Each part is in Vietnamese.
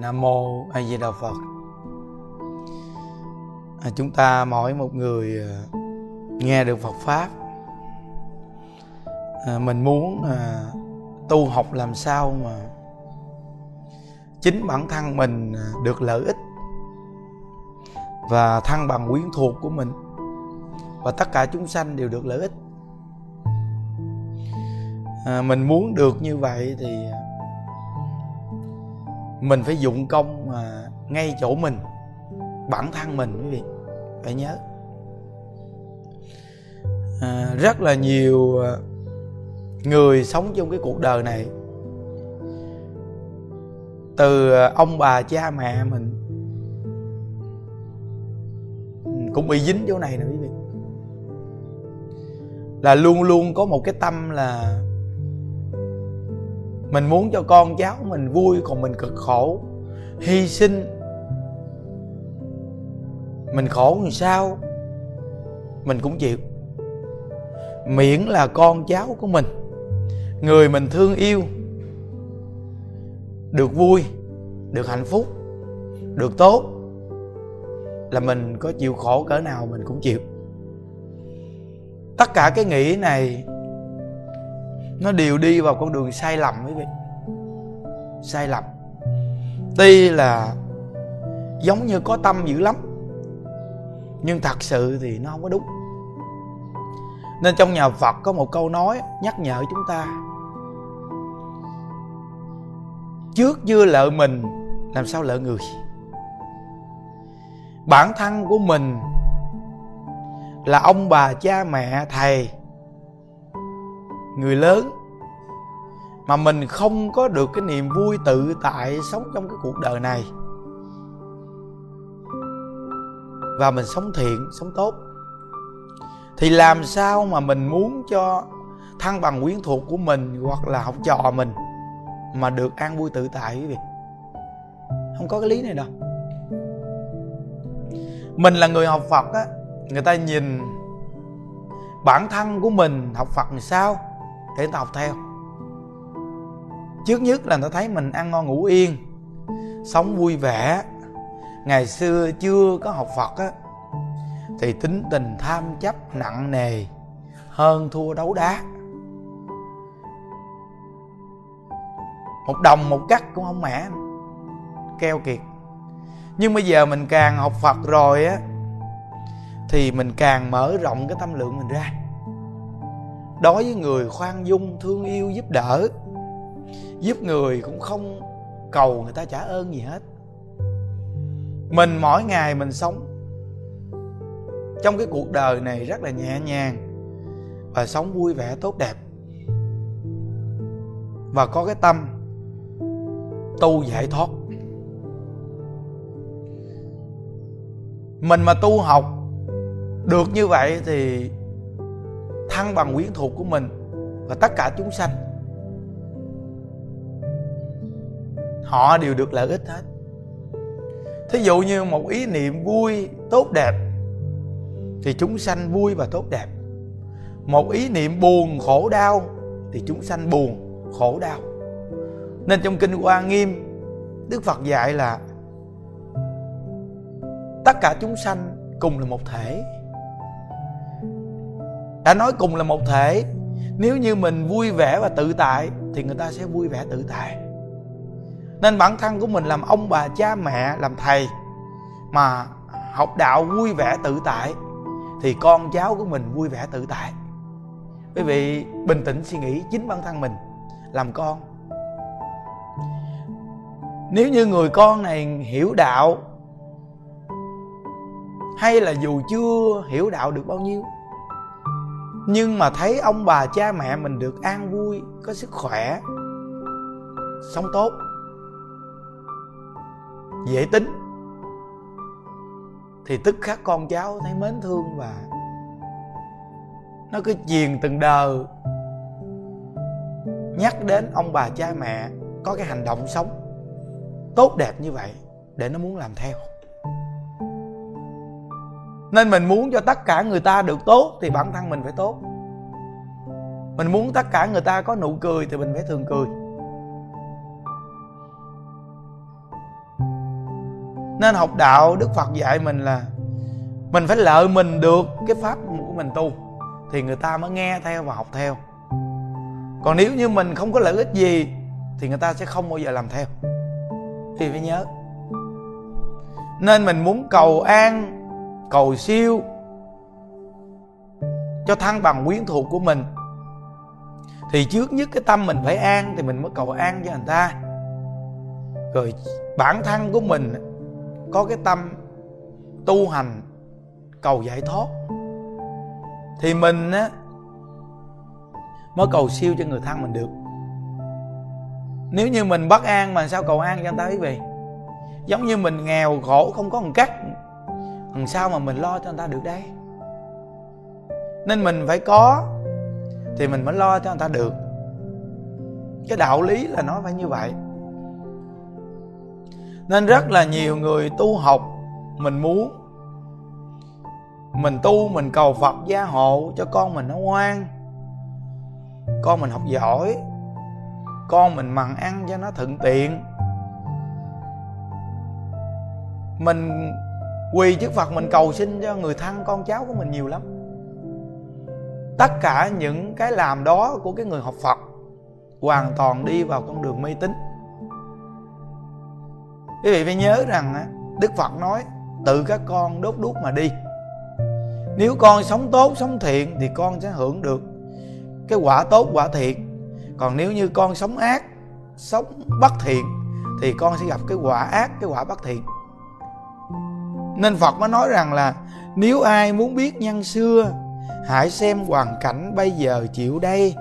nam mô a di đà phật. À, chúng ta mỗi một người à, nghe được phật pháp. À, mình muốn à, tu học làm sao mà chính bản thân mình à, được lợi ích và thăng bằng quyến thuộc của mình. Và tất cả chúng sanh đều được lợi ích. À, mình muốn được như vậy thì mình phải dụng công mà ngay chỗ mình bản thân mình quý vị phải nhớ. À, rất là nhiều à, người sống trong cái cuộc đời này từ à, ông bà cha mẹ mình cũng bị dính chỗ này nè quý vị. Là luôn luôn có một cái tâm là mình muốn cho con cháu mình vui, còn mình cực khổ. Hy sinh. Mình khổ làm sao? Mình cũng chịu. Miễn là con cháu của mình, người mình thương yêu, được vui, được hạnh phúc, được tốt, là mình có chịu khổ cỡ nào mình cũng chịu. Tất cả cái nghĩ này nó đều đi vào con đường sai lầm quý vị. Sai lầm. Tuy là giống như có tâm dữ lắm, nhưng thật sự thì nó không có đúng. Nên trong nhà phật có một câu nói nhắc nhở chúng ta, trước chưa lợi mình, làm sao lợi người? Bản thân của mình là ông bà, cha, mẹ, thầy người lớn. Mà mình không có được cái niềm vui tự tại sống trong cái cuộc đời này. Và mình sống thiện, sống tốt. Thì làm sao mà mình muốn cho thăng bằng quyến thuộc của mình hoặc là học trò mình mà được an vui tự tại quý vị? Không có cái lý này đâu. Mình là người học phật á, người ta nhìn bản thân của mình học phật làm sao? Để người ta học theo. Trước nhất là người ta thấy mình ăn ngon ngủ yên, sống vui vẻ. Ngày xưa chưa có học phật á, thì tính tình tham chấp nặng nề, hơn thua đấu đá. Một đồng một cắt cũng không mẻ, keo kiệt. Nhưng bây giờ mình càng học phật rồi á, thì mình càng mở rộng cái tâm lượng mình ra đối với người khoan dung, thương yêu, giúp đỡ, giúp người cũng không cầu người ta trả ơn gì hết. Mình mỗi ngày mình sống trong cái cuộc đời này rất là nhẹ nhàng và sống vui vẻ, tốt đẹp. Và có cái tâm tu giải thoát. Mình mà tu học được như vậy thì thăng bằng quyến thuộc của mình và tất cả chúng sanh. Họ đều được lợi ích hết. Thí dụ như một ý niệm vui, tốt đẹp, thì chúng sanh vui và tốt đẹp. Một ý niệm buồn, khổ đau, thì chúng sanh buồn, khổ đau. Nên trong kinh hoa nghiêm, đức phật dạy là tất cả chúng sanh cùng là một thể đã nói cùng là một thể. Nếu như mình vui vẻ và tự tại, thì người ta sẽ vui vẻ tự tại. Nên bản thân của mình làm ông bà cha mẹ, làm thầy, mà học đạo vui vẻ tự tại, thì con cháu của mình vui vẻ tự tại. Quý vị bình tĩnh suy nghĩ chính bản thân mình, làm con. Nếu như người con này hiểu đạo, hay là dù chưa hiểu đạo được bao nhiêu nhưng mà thấy ông bà cha mẹ mình được an vui, có sức khỏe, sống tốt. Dễ tính. Thì tức khắc con cháu thấy mến thương và nó cứ truyền từng đời nhắc đến ông bà cha mẹ có cái hành động sống tốt đẹp như vậy để nó muốn làm theo nên mình muốn cho tất cả người ta được tốt thì bản thân mình phải tốt. Mình muốn tất cả người ta có nụ cười thì mình phải thường cười. Nên học đạo đức phật dạy mình là mình phải lợi mình được cái pháp của mình tu thì người ta mới nghe theo và học theo. Còn nếu như mình không có lợi ích gì thì người ta sẽ không bao giờ làm theo. Thì phải nhớ. Nên mình muốn cầu an cầu siêu cho thăng bằng quyến thuộc của mình, thì trước nhất cái tâm mình phải an thì mình mới cầu an cho người ta. Rồi bản thân của mình có cái tâm tu hành, cầu giải thoát, thì mình á mới cầu siêu cho người thân mình được. Nếu như mình bất an mà sao cầu an cho người ta quý vị? Giống như mình nghèo khổ không có một cách làm sao mà mình lo cho người ta được đây? Nên mình phải có, thì mình mới lo cho người ta được. Cái đạo lý là nó phải như vậy. Nên rất là nhiều người tu học, mình muốn, mình tu, mình cầu phật gia hộ cho con mình nó ngoan. Con mình học giỏi, con mình mặn ăn cho nó thuận tiện. Mình quỳ trước phật mình cầu xin cho người thân con cháu của mình nhiều lắm. Tất cả những cái làm đó của cái người học phật hoàn toàn đi vào con đường mê tín. Quý vị phải nhớ rằng đức phật nói, tự các con đốt đuốc mà đi. Nếu con sống tốt, sống thiện thì con sẽ hưởng được cái quả tốt, quả thiện còn nếu như con sống ác, sống bất thiện thì con sẽ gặp cái quả ác, cái quả bất thiện nên phật mới nói rằng là, nếu ai muốn biết nhân xưa, hãy xem hoàn cảnh bây giờ chịu đây.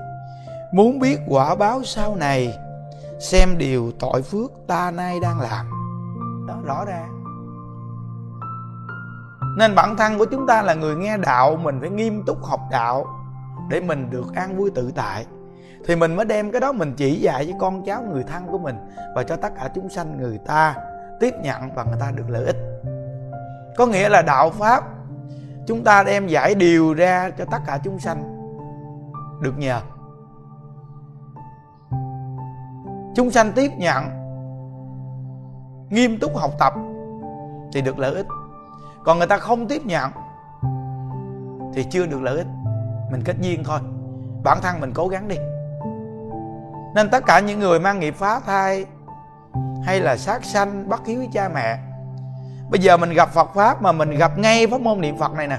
Muốn biết quả báo sau này, xem điều tội phước ta nay đang làm. Đó, rõ ràng nên bản thân của chúng ta là người nghe đạo, mình phải nghiêm túc học đạo để mình được an vui tự tại. Thì mình mới đem cái đó mình chỉ dạy với con cháu người thân của mình và cho tất cả chúng sanh người ta tiếp nhận và người ta được lợi ích có nghĩa là đạo pháp, chúng ta đem giải điều ra cho tất cả chúng sanh. Được nhờ. Chúng sanh tiếp nhận, nghiêm túc học tập thì được lợi ích. Còn người ta không tiếp nhận thì chưa được lợi ích. Mình kết duyên thôi. Bản thân mình cố gắng đi. Nên tất cả những người mang nghiệp phá thai hay là sát sanh, bắt hiếu với cha mẹ bây giờ mình gặp phật pháp mà mình gặp ngay pháp môn niệm phật này nè,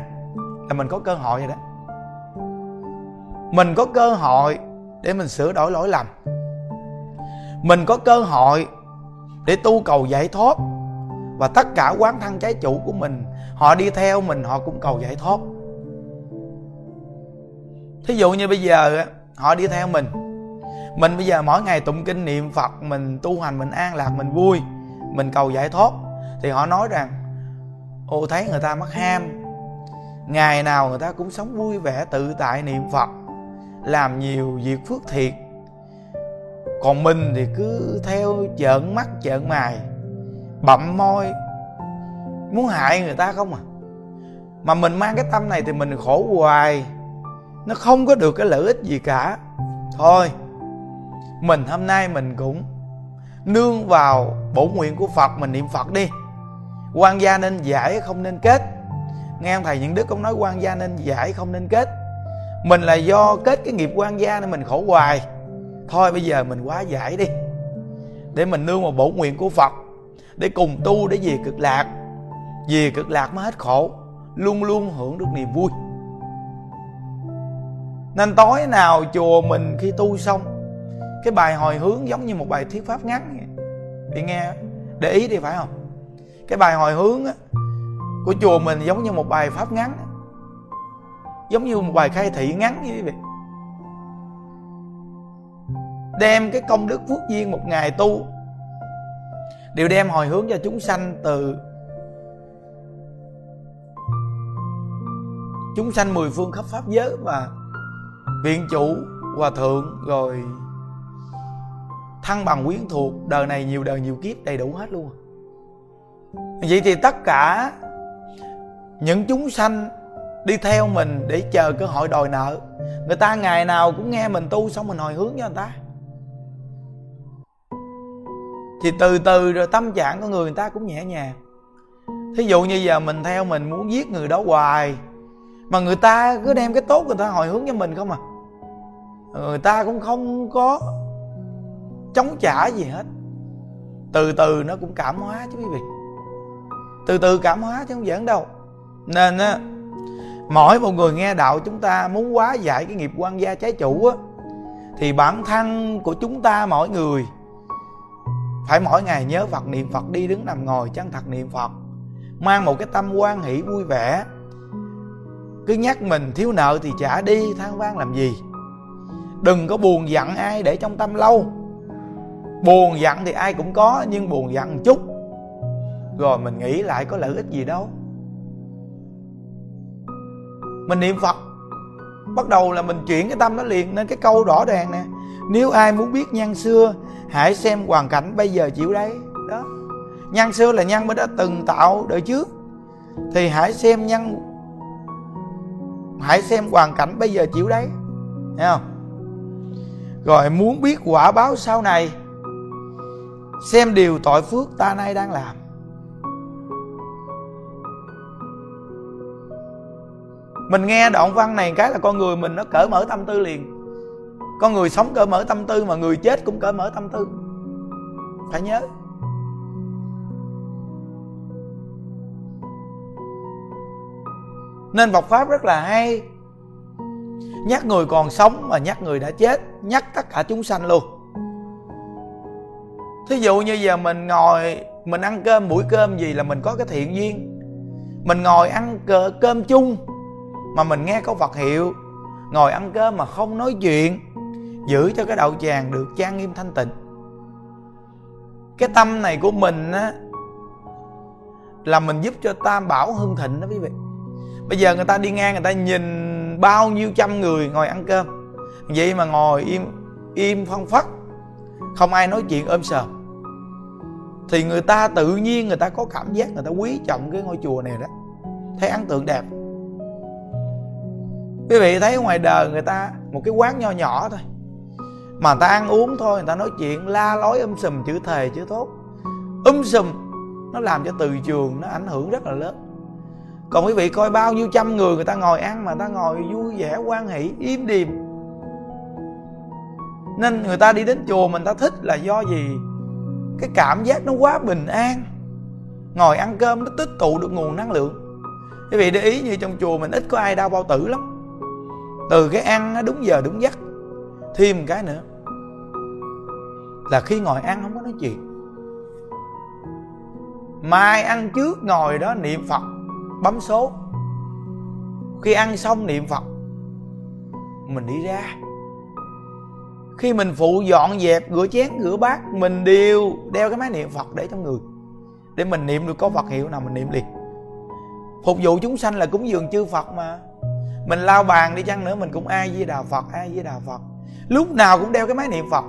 là mình có cơ hội rồi đó. Mình có cơ hội để mình sửa đổi lỗi lầm. Mình có cơ hội để tu cầu giải thoát. Và tất cả quán thân trái chủ của mình, họ đi theo mình, họ cũng cầu giải thoát. Thí dụ như bây giờ họ đi theo mình. Mình bây giờ mỗi ngày tụng kinh niệm phật, mình tu hành, mình an lạc, mình vui, mình cầu giải thoát thì họ nói rằng, ô, thấy người ta mắc ham. Ngày nào người ta cũng sống vui vẻ, tự tại niệm phật, làm nhiều việc phước thiệt. Còn mình thì cứ theo trợn mắt, trợn mày, bậm môi. Muốn hại người ta không à? Mà mình mang cái tâm này thì mình khổ hoài. Nó không có được cái lợi ích gì cả. Thôi, mình hôm nay mình cũng nương vào bổ nguyện của phật, mình niệm phật đi quan gia nên giải không nên kết. Nghe ông thầy những đức ông nói quan gia nên giải không nên kết. Mình là do kết cái nghiệp quan gia nên mình khổ hoài. Thôi bây giờ mình quá giải đi. Để mình nương vào bổ nguyện của phật, để cùng tu để về cực lạc. Về cực lạc mới hết khổ, luôn luôn hưởng được niềm vui. Nên tối nào chùa mình khi tu xong, cái bài hồi hướng giống như một bài thuyết pháp ngắn bị nghe, để ý đi phải không? Cái bài hồi hướng á, của chùa mình giống như một bài pháp ngắn. Giống như một bài khai thị ngắn như vậy. Đem cái công đức phước duyên một ngày tu đều đem hồi hướng cho chúng sanh từ chúng sanh mười phương khắp pháp giới và viện chủ hòa thượng rồi thăng bằng quyến thuộc. Đời này nhiều đời nhiều kiếp đầy đủ hết luôn vậy thì tất cả những chúng sanh đi theo mình để chờ cơ hội đòi nợ, người ta ngày nào cũng nghe mình tu xong mình hồi hướng cho người ta. Thì từ từ rồi tâm trạng của người người ta cũng nhẹ nhàng. Thí dụ như giờ mình theo mình muốn giết người đó hoài, mà người ta cứ đem cái tốt người ta hồi hướng cho mình không à. Người ta cũng không có chống trả gì hết. Từ từ nó cũng cảm hóa chứ quý vị từ từ cảm hóa chứ không giỡn đâu. Nên á, mỗi một người nghe đạo chúng ta muốn hóa giải cái nghiệp quan gia trái chủ á, thì bản thân của chúng ta mỗi người phải mỗi ngày nhớ Phật niệm Phật đi đứng nằm ngồi chân thật niệm Phật, mang một cái tâm quan hỷ vui vẻ. Cứ nhắc mình thiếu nợ thì trả đi, than vang làm gì? Đừng có buồn giận ai để trong tâm lâu. Buồn giận thì ai cũng có, nhưng buồn giận chút rồi mình nghĩ lại có lợi ích gì đâu. Mình niệm phật. Bắt đầu là mình chuyển cái tâm nó liền nên cái câu rõ ràng nè. Nếu ai muốn biết nhân xưa, hãy xem hoàn cảnh bây giờ chịu đấy. Đó. Nhân xưa là nhân mới đã từng tạo đời trước. Thì hãy xem nhân hãy xem hoàn cảnh bây giờ chịu đấy. Thấy không? Rồi muốn biết quả báo sau này, xem điều tội phước ta nay đang làm. Mình nghe đoạn văn này cái là con người mình nó cởi mở tâm tư liền. Con người sống cởi mở tâm tư mà người chết cũng cởi mở tâm tư. Phải nhớ. Nên Phật pháp rất là hay. Nhắc người còn sống mà nhắc người đã chết, nhắc tất cả chúng sanh luôn. Thí dụ như giờ mình ngồi, mình ăn cơm, buổi cơm gì là mình có cái thiện duyên. Mình ngồi ăn cơm chung mà mình nghe câu Phật hiệu. Ngồi ăn cơm mà không nói chuyện, giữ cho cái đạo tràng được trang nghiêm thanh tịnh. Cái tâm này của mình á, là mình giúp cho tam bảo hưng thịnh đó quý vị. Bây giờ người ta đi ngang, người ta nhìn bao nhiêu trăm người ngồi ăn cơm. Vậy mà ngồi im im phong phất không ai nói chuyện ôm sờm thì người ta tự nhiên người ta có cảm giác, người ta quý trọng cái ngôi chùa này đó. Thấy ấn tượng đẹp quý vị thấy ngoài đời người ta một cái quán nho nhỏ thôi. Mà người ta ăn uống thôi, người ta nói chuyện la lối um sùm, chữ thề, chữ tốt um sùm, nó làm cho từ trường nó ảnh hưởng rất là lớn. Còn quý vị coi bao nhiêu trăm người người ta ngồi ăn mà người ta ngồi vui vẻ quan hỷ, im điềm. Nên người ta đi đến chùa mình ta thích là do gì cái cảm giác nó quá bình an. Ngồi ăn cơm nó tích tụ được nguồn năng lượng. Quý vị để ý như trong chùa mình ít có ai đau bao tử lắm từ cái ăn nó đúng giờ đúng giấc. Thêm một cái nữa. Là khi ngồi ăn không có nói chuyện. Mai ăn trước ngồi đó niệm phật, bấm số. Khi ăn xong niệm phật, mình đi ra. Khi mình phụ dọn dẹp, rửa chén, rửa bát, mình đều đeo cái máy niệm phật để trong người. Để mình niệm được có phật hiệu nào mình niệm liền. Phục vụ chúng sanh là cúng dường chư phật mà mình lao bàn đi chăng nữa, mình cũng ai với đà phật, ai với đà phật. Lúc nào cũng đeo cái máy niệm phật.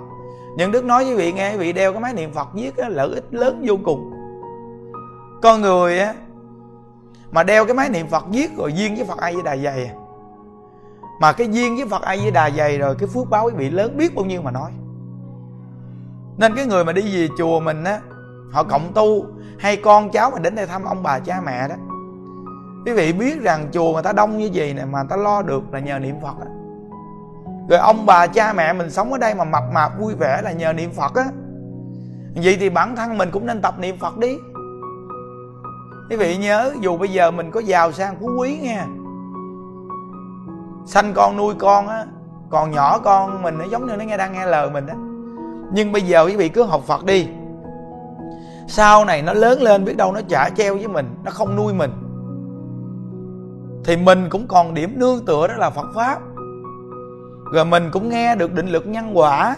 Những đức nói với vị nghe, vị đeo cái máy niệm phật viết lợi ích lớn vô cùng. Con người á, mà đeo cái máy niệm phật viết rồi duyên với phật ai với đà dày à. mà cái duyên với phật ai với đà dày rồi cái phước báo quý vị lớn biết bao nhiêu mà nói. Nên cái người mà đi về chùa mình á, họ cộng tu, hay con cháu mà đến đây thăm ông bà cha mẹ đó quý vị biết rằng chùa người ta đông như vậy nè, mà người ta lo được là nhờ niệm phật á. Rồi ông bà cha mẹ mình sống ở đây mà mập mạp vui vẻ là nhờ niệm phật á. Vậy thì bản thân mình cũng nên tập niệm phật đi. Quý vị nhớ, dù bây giờ mình có giàu sang phú quý nha, sanh con nuôi con á, còn nhỏ con mình nó giống như nó nghe đang nghe lời mình á. Nhưng bây giờ quý vị cứ học phật đi. Sau này nó lớn lên biết đâu nó trả treo với mình, nó không nuôi mình thì mình cũng còn điểm nương tựa đó là phật pháp. Rồi mình cũng nghe được định lực nhân quả.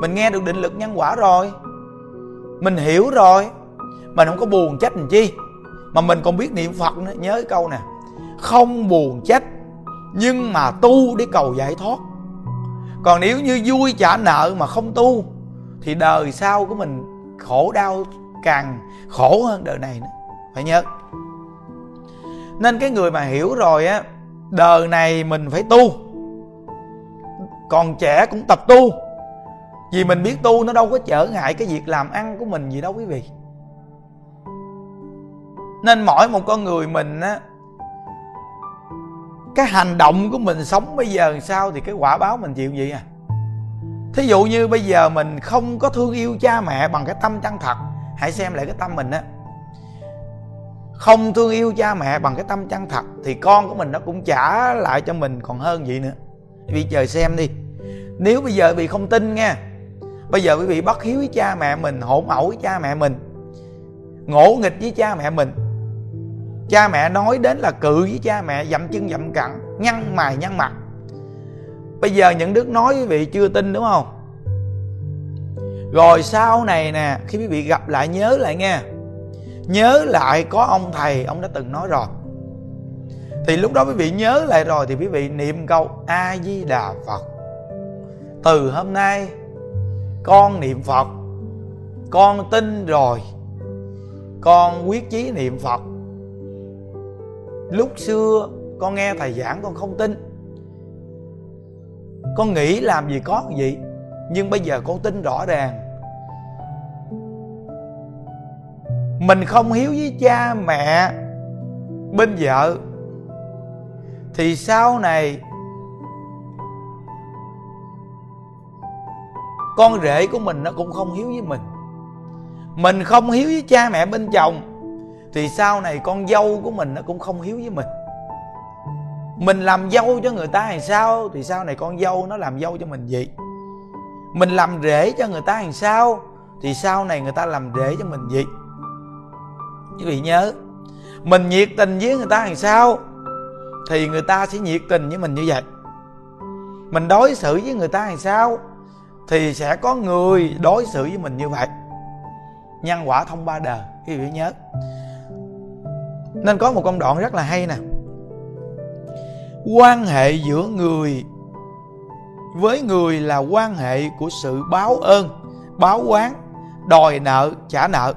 Mình nghe được định lực nhân quả rồi. Mình hiểu rồi. Mình không có buồn trách làm chi? Mà mình còn biết niệm phật nữa. Nhớ cái câu nè. Không buồn trách nhưng mà tu để cầu giải thoát. Còn nếu như vui trả nợ mà không tu, thì đời sau của mình khổ đau càng khổ hơn đời này nữa. Phải nhớ nên cái người mà hiểu rồi á, đời này mình phải tu. Còn trẻ cũng tập tu. Vì mình biết tu nó đâu có trở ngại cái việc làm ăn của mình gì đâu quý vị. Nên mỗi một con người mình á, cái hành động của mình sống bây giờ sao thì cái quả báo mình chịu vậy à? Thí dụ như bây giờ mình không có thương yêu cha mẹ bằng cái tâm chân thật, hãy xem lại cái tâm mình á không thương yêu cha mẹ bằng cái tâm chân thật, thì con của mình nó cũng trả lại cho mình còn hơn vậy nữa. Vì chờ xem đi. Nếu bây giờ bị không tin nghe, bây giờ quý vị bất hiếu với cha mẹ mình, hỗn ẩu với cha mẹ mình, ngỗ nghịch với cha mẹ mình, cha mẹ nói đến là cự với cha mẹ, dậm chân dậm cẳng nhăn mày nhăn mặt. Bây giờ những đức nói quý vị chưa tin đúng không? Rồi sau này nè, khi quý vị gặp lại nhớ lại nghe nhớ lại có ông thầy, ông đã từng nói rồi. Thì lúc đó quý vị nhớ lại rồi thì quý vị niệm câu a di đà phật. Từ hôm nay, con niệm phật, con tin rồi, con quyết chí niệm phật. Lúc xưa, con nghe thầy giảng, con không tin. Con nghĩ làm gì có gì, nhưng bây giờ con tin rõ ràng. Mình không hiếu với cha mẹ bên vợ. Thì sau này, con rể của mình nó cũng không hiếu với mình. Mình không hiếu với cha mẹ bên chồng. Thì sau này con dâu của mình nó cũng không hiếu với mình. Mình làm dâu cho người ta làm sao? Thì sau này con dâu nó làm dâu cho mình vậy. Mình làm rể cho người ta làm sao? Thì sau này người ta làm rể cho mình vậy quý vị nhớ, mình nhiệt tình với người ta làm sao, thì người ta sẽ nhiệt tình với mình như vậy. Mình đối xử với người ta làm sao, thì sẽ có người đối xử với mình như vậy. Nhân quả thông ba đời, quý vị nhớ. Nên có một công đoạn rất là hay nè. Quan hệ giữa người, với người là quan hệ của sự báo ơn, báo quán đòi nợ, trả nợ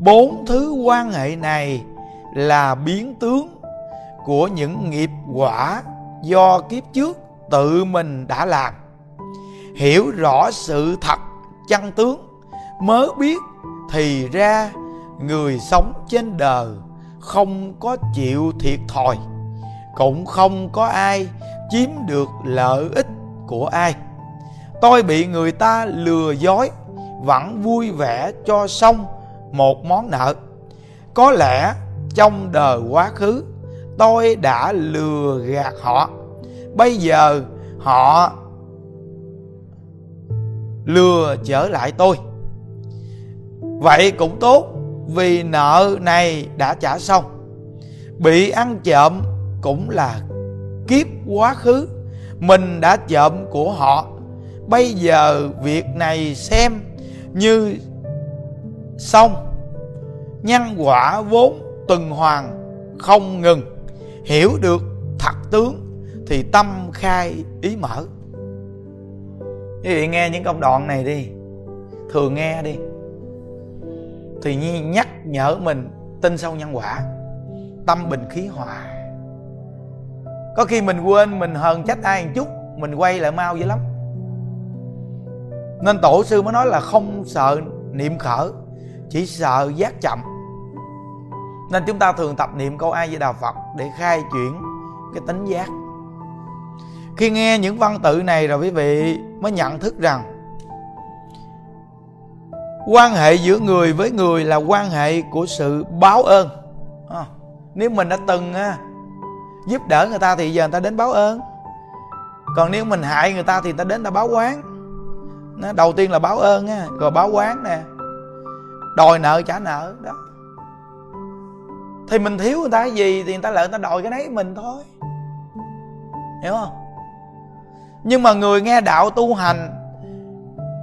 bốn thứ quan hệ này là biến tướng của những nghiệp quả do kiếp trước tự mình đã làm. Hiểu rõ sự thật chân tướng, mới biết thì ra người sống trên đời không có chịu thiệt thòi, cũng không có ai chiếm được lợi ích của ai. Tôi bị người ta lừa dối, vẫn vui vẻ cho xong một món nợ. Có lẽ trong đời quá khứ, tôi đã lừa gạt họ. Bây giờ họ lừa trở lại tôi. Vậy cũng tốt, vì nợ này đã trả xong. Bị ăn trộm cũng là kiếp quá khứ. Mình đã trộm của họ. Bây giờ việc này xem như xong, nhân quả vốn tuần hoàn không ngừng, hiểu được thật tướng thì tâm khai ý mở. Quý vị nghe những công đoạn này đi, thường nghe đi. Thì nhi nhắc nhở mình tin sâu nhân quả, tâm bình khí hòa. Có khi mình quên mình hờn trách ai một chút, mình quay lại mau dữ lắm. Nên tổ sư mới nói là không sợ niệm khởi chỉ sợ giác chậm. Nên chúng ta thường tập niệm câu a di đà phật để khai chuyển cái tính giác. Khi nghe những văn tự này rồi quý vị mới nhận thức rằng quan hệ giữa người với người là quan hệ của sự báo ơn. À, nếu mình đã từng à, giúp đỡ người ta thì giờ người ta đến báo ơn. Còn nếu mình hại người ta thì người ta đến ta báo quán. Đầu tiên là báo ơn à, rồi báo quán nè đòi nợ trả nợ, đó. Thì mình thiếu người ta cái gì thì người ta lợi người ta đòi cái đấy mình thôi. Hiểu không? Nhưng mà người nghe đạo tu hành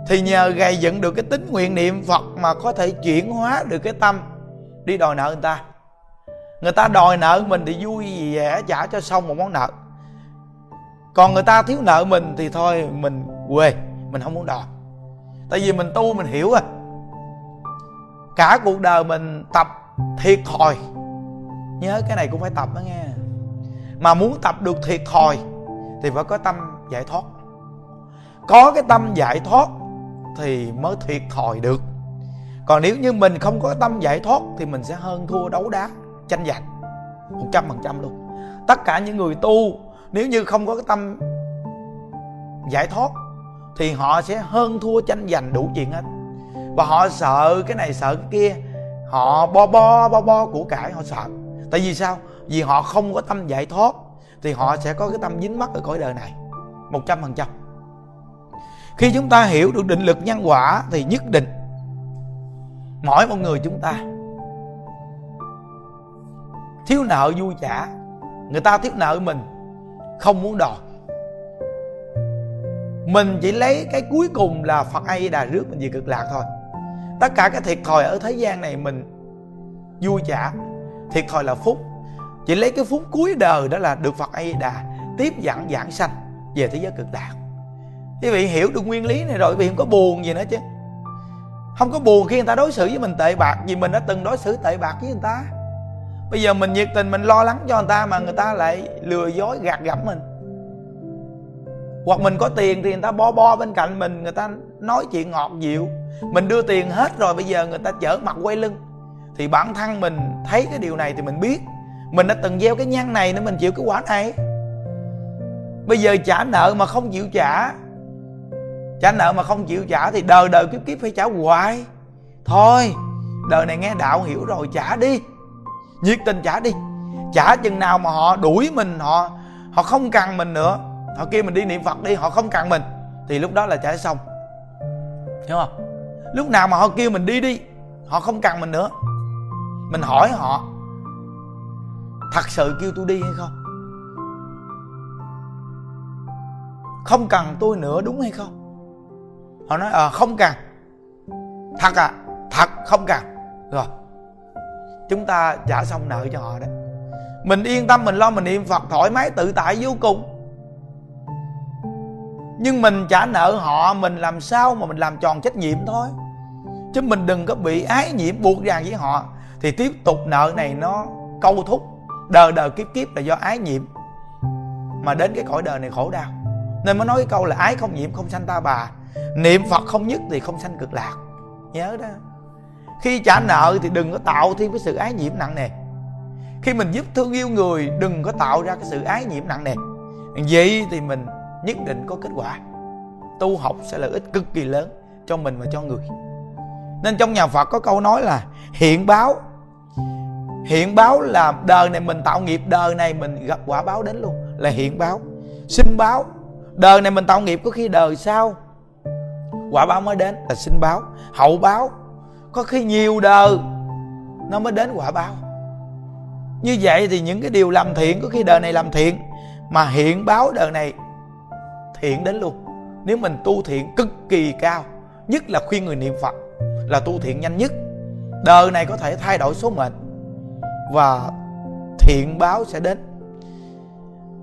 thì nhờ gầy dựng được cái tính nguyện niệm phật mà có thể chuyển hóa được cái tâm đi đòi nợ người ta. Người ta đòi nợ mình thì vui vẻ trả cho xong một món nợ. Còn người ta thiếu nợ mình thì thôi mình quê, mình không muốn đòi. Tại vì mình tu mình hiểu à cả cuộc đời mình tập thiệt thòi. Nhớ cái này cũng phải tập đó nghe. Mà muốn tập được thiệt thòi thì phải có tâm giải thoát. Có cái tâm giải thoát thì mới thiệt thòi được. Còn nếu như mình không có tâm giải thoát thì mình sẽ hơn thua đấu đá, tranh giành. Một trăm phần trăm luôn. Tất cả những người tu, nếu như không có cái tâm giải thoát thì họ sẽ hơn thua, tranh giành đủ chuyện hết và họ sợ cái này sợ cái kia. Họ bo bo bo bo của cải, họ sợ. Tại vì sao? Vì họ không có tâm giải thoát, thì họ sẽ có cái tâm dính mắc ở cõi đời này. Một trăm phần trăm. Khi chúng ta hiểu được định lực nhân quả, thì nhất định, mỗi một người chúng ta thiếu nợ vui trả người ta thiếu nợ mình, không muốn đòi. Mình chỉ lấy cái cuối cùng là phật a di đà rước, mình về cực lạc thôi tất cả cái thiệt thòi ở thế gian này mình vui trả thiệt thòi là phúc. Chỉ lấy cái phút cuối đời đó là được phật a di đà tiếp dẫn giảng sanh về thế giới cực lạc. Quý vị hiểu được nguyên lý này rồi, quý vị không có buồn gì nữa chứ. Không có buồn khi người ta đối xử với mình tệ bạc, vì mình đã từng đối xử tệ bạc với người ta. Bây giờ mình nhiệt tình, mình lo lắng cho người ta mà người ta lại lừa dối, gạt gẫm mình hoặc mình có tiền thì người ta bo bo bên cạnh mình, người ta nói chuyện ngọt dịu. Mình đưa tiền hết rồi, bây giờ người ta chở mặt quay lưng. Thì bản thân mình thấy cái điều này thì mình biết. Mình đã từng gieo cái nhăn này nên mình chịu cái quả này. Bây giờ trả nợ mà không chịu trả trả nợ mà không chịu trả thì đời đời kiếp kiếp phải trả hoài. Thôi, đời này nghe đạo hiểu rồi, trả đi. Nhiệt tình trả đi. Trả chừng nào mà họ đuổi mình, họ họ không cần mình nữa họ kêu mình đi niệm phật đi họ không cần mình. Thì lúc đó là trả xong. Hiểu không? Lúc nào mà họ kêu mình đi đi họ không cần mình nữa. Mình hỏi họ thật sự kêu tôi đi hay không? Không cần tôi nữa đúng hay không? Họ nói ờ à, không cần. Thật à? Thật không cần. Rồi chúng ta trả xong nợ cho họ đấy mình yên tâm mình lo mình niệm phật thoải mái tự tại vô cùng nhưng mình trả nợ họ, mình làm sao mà mình làm tròn trách nhiệm thôi. Chứ mình đừng có bị ái nhiễm, buộc ràng với họ. Thì tiếp tục nợ này nó câu thúc đời đời kiếp kiếp là do ái nhiễm. Mà đến cái cõi đời này khổ đau. Nên mới nói cái câu là ái không nhiễm, không sanh ta bà. Niệm phật không nhất thì không sanh cực lạc. Nhớ đó. Khi trả nợ thì đừng có tạo thêm cái sự ái nhiễm nặng nề. Khi mình giúp thương yêu người, đừng có tạo ra cái sự ái nhiễm nặng nề. Vậy thì mình nhất định có kết quả. Tu học sẽ lợi ích cực kỳ lớn cho mình và cho người. Nên trong nhà phật có câu nói là hiện báo. Hiện báo là đời này mình tạo nghiệp, đời này mình gặp quả báo đến luôn, là hiện báo. Sinh báo. Đời này mình tạo nghiệp, có khi đời sau quả báo mới đến là sinh báo. Hậu báo. Có khi nhiều đời nó mới đến quả báo. Như vậy thì những cái điều làm thiện, có khi đời này làm thiện, mà hiện báo đời này thiện đến luôn. Nếu mình tu thiện cực kỳ cao, nhất là khuyên người niệm phật, là tu thiện nhanh nhất. Đời này có thể thay đổi số mệnh và thiện báo sẽ đến.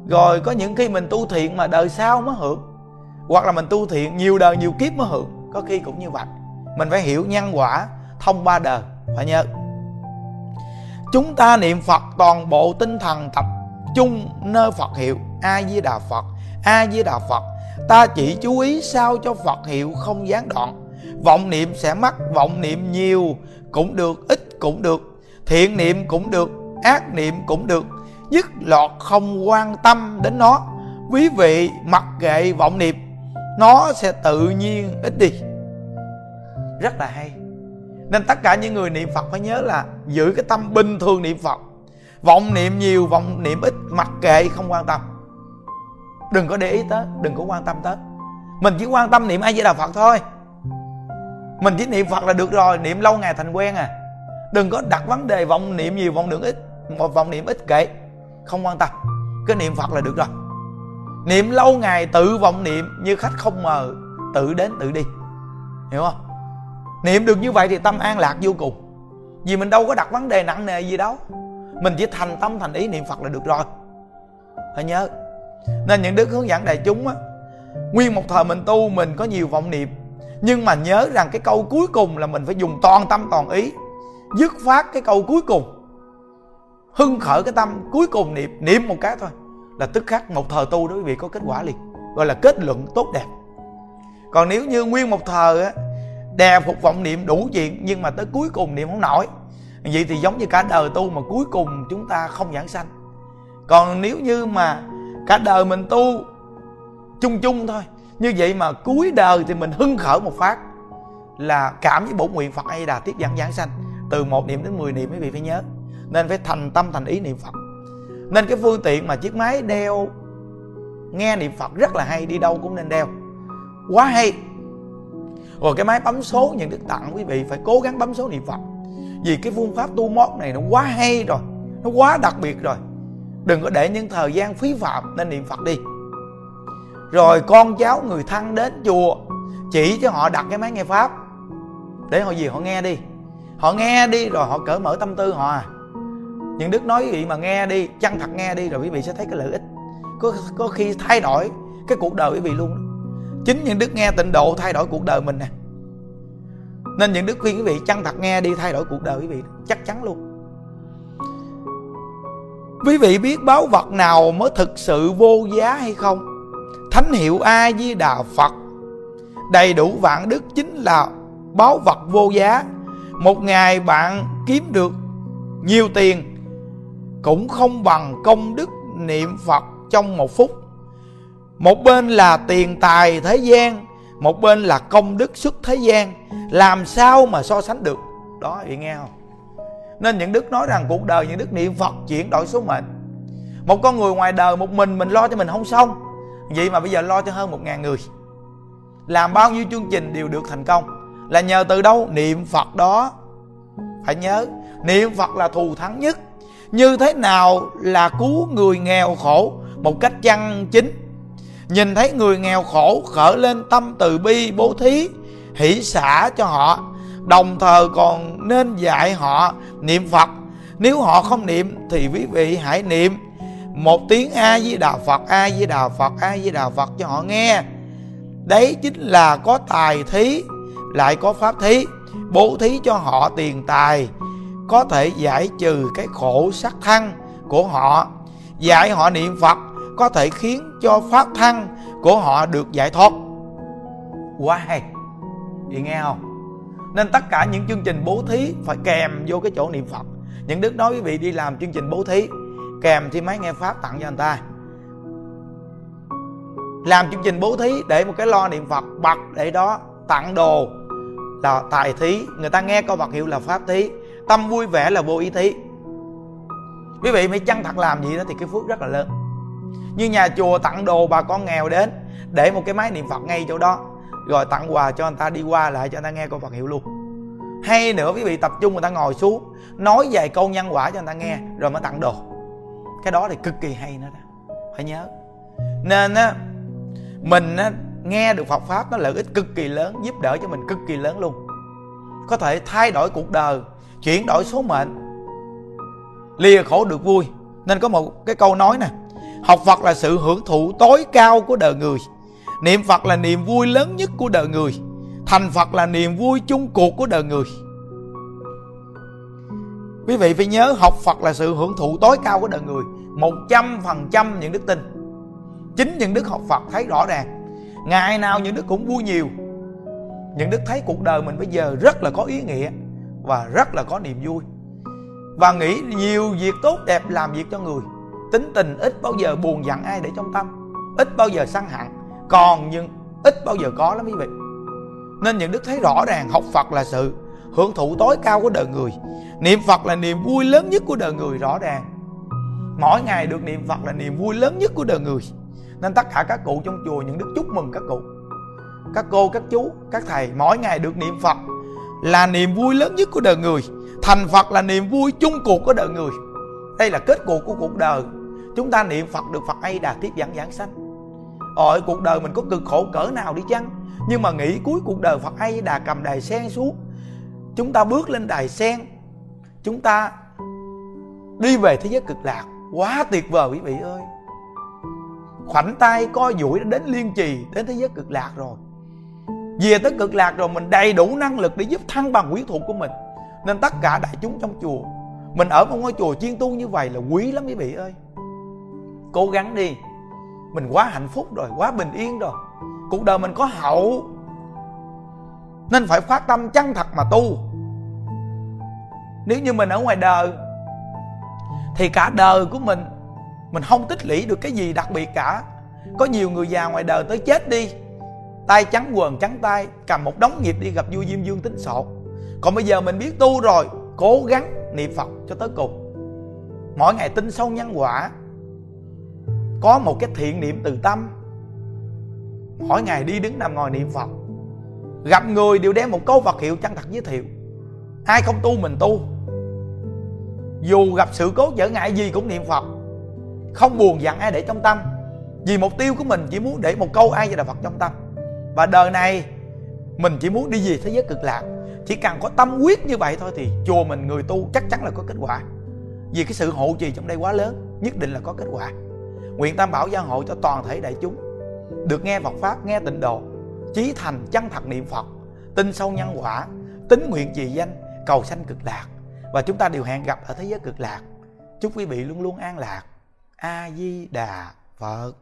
Rồi có những khi mình tu thiện mà đời sau mới hưởng, hoặc là mình tu thiện nhiều đời nhiều kiếp mới hưởng, có khi cũng như vậy. Mình phải hiểu nhân quả, thông ba đời, phải nhớ. Chúng ta niệm phật toàn bộ tinh thần tập trung nơi phật hiệu a di đà phật a di đà phật. Ta chỉ chú ý sao cho phật hiệu không gián đoạn. Vọng niệm sẽ mắc vọng niệm nhiều, cũng được, ít cũng được. Thiện niệm cũng được, ác niệm cũng được. Dứt lọt không quan tâm đến nó. Quý vị mặc kệ vọng niệm, nó sẽ tự nhiên ít đi. Rất là hay. Nên tất cả những người niệm phật phải nhớ là giữ cái tâm bình thường niệm phật. Vọng niệm nhiều, vọng niệm ít, mặc kệ không quan tâm đừng có để ý tới, đừng có quan tâm tới. Mình chỉ quan tâm niệm ai di đà phật thôi. Mình chỉ niệm phật là được rồi, niệm lâu ngày thành quen à. Đừng có đặt vấn đề vọng niệm nhiều, vọng niệm ít, một vọng niệm ít kệ. Không quan tâm, cứ niệm phật là được rồi. Niệm lâu ngày tự vọng niệm, như khách không mờ, tự đến tự đi. Hiểu không? Niệm được như vậy thì tâm an lạc vô cùng. Vì mình đâu có đặt vấn đề nặng nề gì đâu. Mình chỉ thành tâm, thành ý niệm phật là được rồi. Phải nhớ nên những đức hướng dẫn đại chúng á, nguyên một thời mình tu mình có nhiều vọng niệm. Nhưng mà nhớ rằng cái câu cuối cùng là mình phải dùng toàn tâm toàn ý, dứt phát cái câu cuối cùng. Hưng khởi cái tâm cuối cùng niệm niệm một cái thôi, là tức khắc một thời tu đó quý vị có kết quả liền, gọi là kết luận tốt đẹp. Còn nếu như nguyên một thời á, đè phục vọng niệm đủ chuyện nhưng mà tới cuối cùng niệm không nổi, vậy thì giống như cả đời tu mà cuối cùng chúng ta không giảng sanh. Còn nếu như mà cả đời mình tu chung chung thôi. Như vậy mà cuối đời thì mình hưng khởi một phát là cảm với bổn nguyện phật hay đà tiếp dẫn giảng sanh. Từ một niệm đến 10 niệm quý vị phải nhớ. Nên phải thành tâm, thành ý niệm phật. Nên cái phương tiện mà chiếc máy đeo, nghe niệm phật rất là hay, đi đâu cũng nên đeo. Quá hay. Rồi cái máy bấm số những đức tặng quý vị phải cố gắng bấm số niệm phật. Vì cái phương pháp tu mót này nó quá hay rồi, nó quá đặc biệt rồi đừng có để những thời gian phí phạm nên niệm phật đi. Rồi con cháu người thân đến chùa, chỉ cho họ đặt cái máy nghe pháp. Để họ gì họ nghe đi. Họ nghe đi rồi họ cởi mở tâm tư họ. À những đức nói quý vị mà nghe đi chăng thật nghe đi rồi quý vị sẽ thấy cái lợi ích. Có có khi thay đổi cái cuộc đời quý vị luôn. Chính những đức nghe tịnh độ thay đổi cuộc đời mình nè. Nên những đức khuyên quý vị chăng thật nghe đi, thay đổi cuộc đời quý vị. Chắc chắn luôn quý vị biết báo vật nào mới thực sự vô giá hay không? Thánh hiệu a di đà phật. Đầy đủ vạn đức chính là báo vật vô giá. Một ngày bạn kiếm được nhiều tiền cũng không bằng công đức niệm phật trong một phút. Một bên là tiền tài thế gian, một bên là công đức xuất thế gian. Làm sao mà so sánh được? Đó chị nghe không? Nên những đức nói rằng cuộc đời những đức niệm phật chuyển đổi số mệnh. Một con người ngoài đời một mình mình lo cho mình không xong. Vậy mà bây giờ lo cho hơn một ngàn người. Làm bao nhiêu chương trình đều được thành công. Là nhờ từ đâu? Niệm phật đó. Phải nhớ, niệm phật là thù thắng nhất. Như thế nào là cứu người nghèo khổ? Một cách chân chính. Nhìn thấy người nghèo khổ khởi lên tâm từ bi bố thí, hỷ xả cho họ đồng thời còn nên dạy họ niệm phật. Nếu họ không niệm thì quý vị hãy niệm. Một tiếng a di đà phật a di đà phật a di đà phật cho họ nghe. Đấy chính là có tài thí, lại có pháp thí. Bố thí cho họ tiền tài, có thể giải trừ cái khổ sắc thân của họ. Dạy họ niệm phật, có thể khiến cho pháp thân của họ được giải thoát. Quá hay. Chị nghe không? Nên tất cả những chương trình bố thí phải kèm vô cái chỗ niệm phật. Những đức nói quý vị đi làm chương trình bố thí, kèm thì máy nghe pháp tặng cho anh ta. Làm chương trình bố thí để một cái lo niệm phật, bật để đó tặng đồ là tài thí. Người ta nghe câu vật hiệu là pháp thí. Tâm vui vẻ là vô ý thí. Quý vị mới chăng thật làm gì đó thì cái phước rất là lớn. Như nhà chùa tặng đồ bà con nghèo đến, để một cái máy niệm phật ngay chỗ đó rồi tặng quà cho người ta, đi qua lại cho người ta nghe câu phật hiệu luôn. Hay nữa, quý vị tập trung người ta ngồi xuống, nói vài câu nhân quả cho người ta nghe, rồi mới tặng đồ. Cái đó thì cực kỳ hay nữa đó. Phải nhớ. Nên á, mình á, nghe được Phật pháp, nó lợi ích cực kỳ lớn, giúp đỡ cho mình cực kỳ lớn luôn. Có thể thay đổi cuộc đời, chuyển đổi số mệnh, lìa khổ được vui. Nên có một cái câu nói nè, học Phật là sự hưởng thụ tối cao của đời người niệm Phật là niềm vui lớn nhất của đời người. Thành Phật là niềm vui chung cuộc của đời người. Quý vị phải nhớ, học Phật là sự hưởng thụ tối cao của đời người. Một trăm phần trăm những đức tin. Chính những đức học Phật thấy rõ ràng. Ngày nào những đức cũng vui nhiều. Những đức thấy cuộc đời mình bây giờ rất là có ý nghĩa và rất là có niềm vui. Và nghĩ nhiều việc tốt đẹp làm việc cho người. Tính tình ít bao giờ buồn giận ai để trong tâm. Ít bao giờ sân hận còn nhưng ít bao giờ có lắm quý vị. Nên những đức thấy rõ ràng học phật là sự hưởng thụ tối cao của đời người. Niệm phật là niềm vui lớn nhất của đời người rõ ràng. Mỗi ngày được niệm phật là niềm vui lớn nhất của đời người. Nên tất cả các cụ trong chùa những đức chúc mừng các cụ, các cô, các chú, các thầy, mỗi ngày được niệm phật là niềm vui lớn nhất của đời người. Thành phật là niềm vui chung cuộc của đời người. Đây là kết cục của cuộc đời. Chúng ta niệm phật được phật ấy Đà tiếp dẫn giảng sanh ở cuộc đời mình có cực khổ cỡ nào đi chăng? Nhưng mà nghĩ cuối cuộc đời phật ấy đà cầm đài sen xuống. Chúng ta bước lên đài sen. Chúng ta đi về thế giới cực lạc. Quá tuyệt vời quý vị ơi. Khoảnh tay co duỗi đến liên trì, đến thế giới cực lạc rồi. Về tới cực lạc rồi, mình đầy đủ năng lực để giúp thăng bằng quyến thuộc của mình. Nên tất cả đại chúng trong chùa, mình ở một ngôi chùa chiên tu như vậy là quý lắm quý vị ơi. Cố gắng đi mình quá hạnh phúc rồi, quá bình yên rồi. Cuộc đời mình có hậu. Nên phải phát tâm chân thật mà tu. Nếu như mình ở ngoài đời, thì cả đời của mình mình không tích lũy được cái gì đặc biệt cả. Có nhiều người già ngoài đời tới chết đi, tay trắng quần, trắng tay, cầm một đống nghiệp đi gặp vua diêm dương tính sổ. Còn bây giờ mình biết tu rồi, cố gắng niệm phật cho tới cùng. Mỗi ngày tin sâu nhân quả có một cái thiện niệm từ tâm. Mỗi ngày đi đứng nằm ngồi niệm phật, gặp người đều đem một câu vật hiệu chân thật giới thiệu. Ai không tu mình tu. Dù gặp sự cố trở ngại gì cũng niệm phật. Không buồn giận ai để trong tâm, vì mục tiêu của mình chỉ muốn để một câu ai cho đạo phật trong tâm. Và đời này, mình chỉ muốn đi về thế giới cực lạc. Chỉ cần có tâm quyết như vậy thôi thì chùa mình người tu chắc chắn là có kết quả. Vì cái sự hộ trì trong đây quá lớn, nhất định là có kết quả nguyện tam bảo gia hộ cho toàn thể đại chúng. Được nghe Phật pháp, nghe tịnh độ, chí thành chân thật niệm Phật, tin sâu nhân quả, tính nguyện trì danh, cầu sanh cực lạc. Và chúng ta đều hẹn gặp ở thế giới cực lạc. Chúc quý vị luôn luôn an lạc. A di đà phật.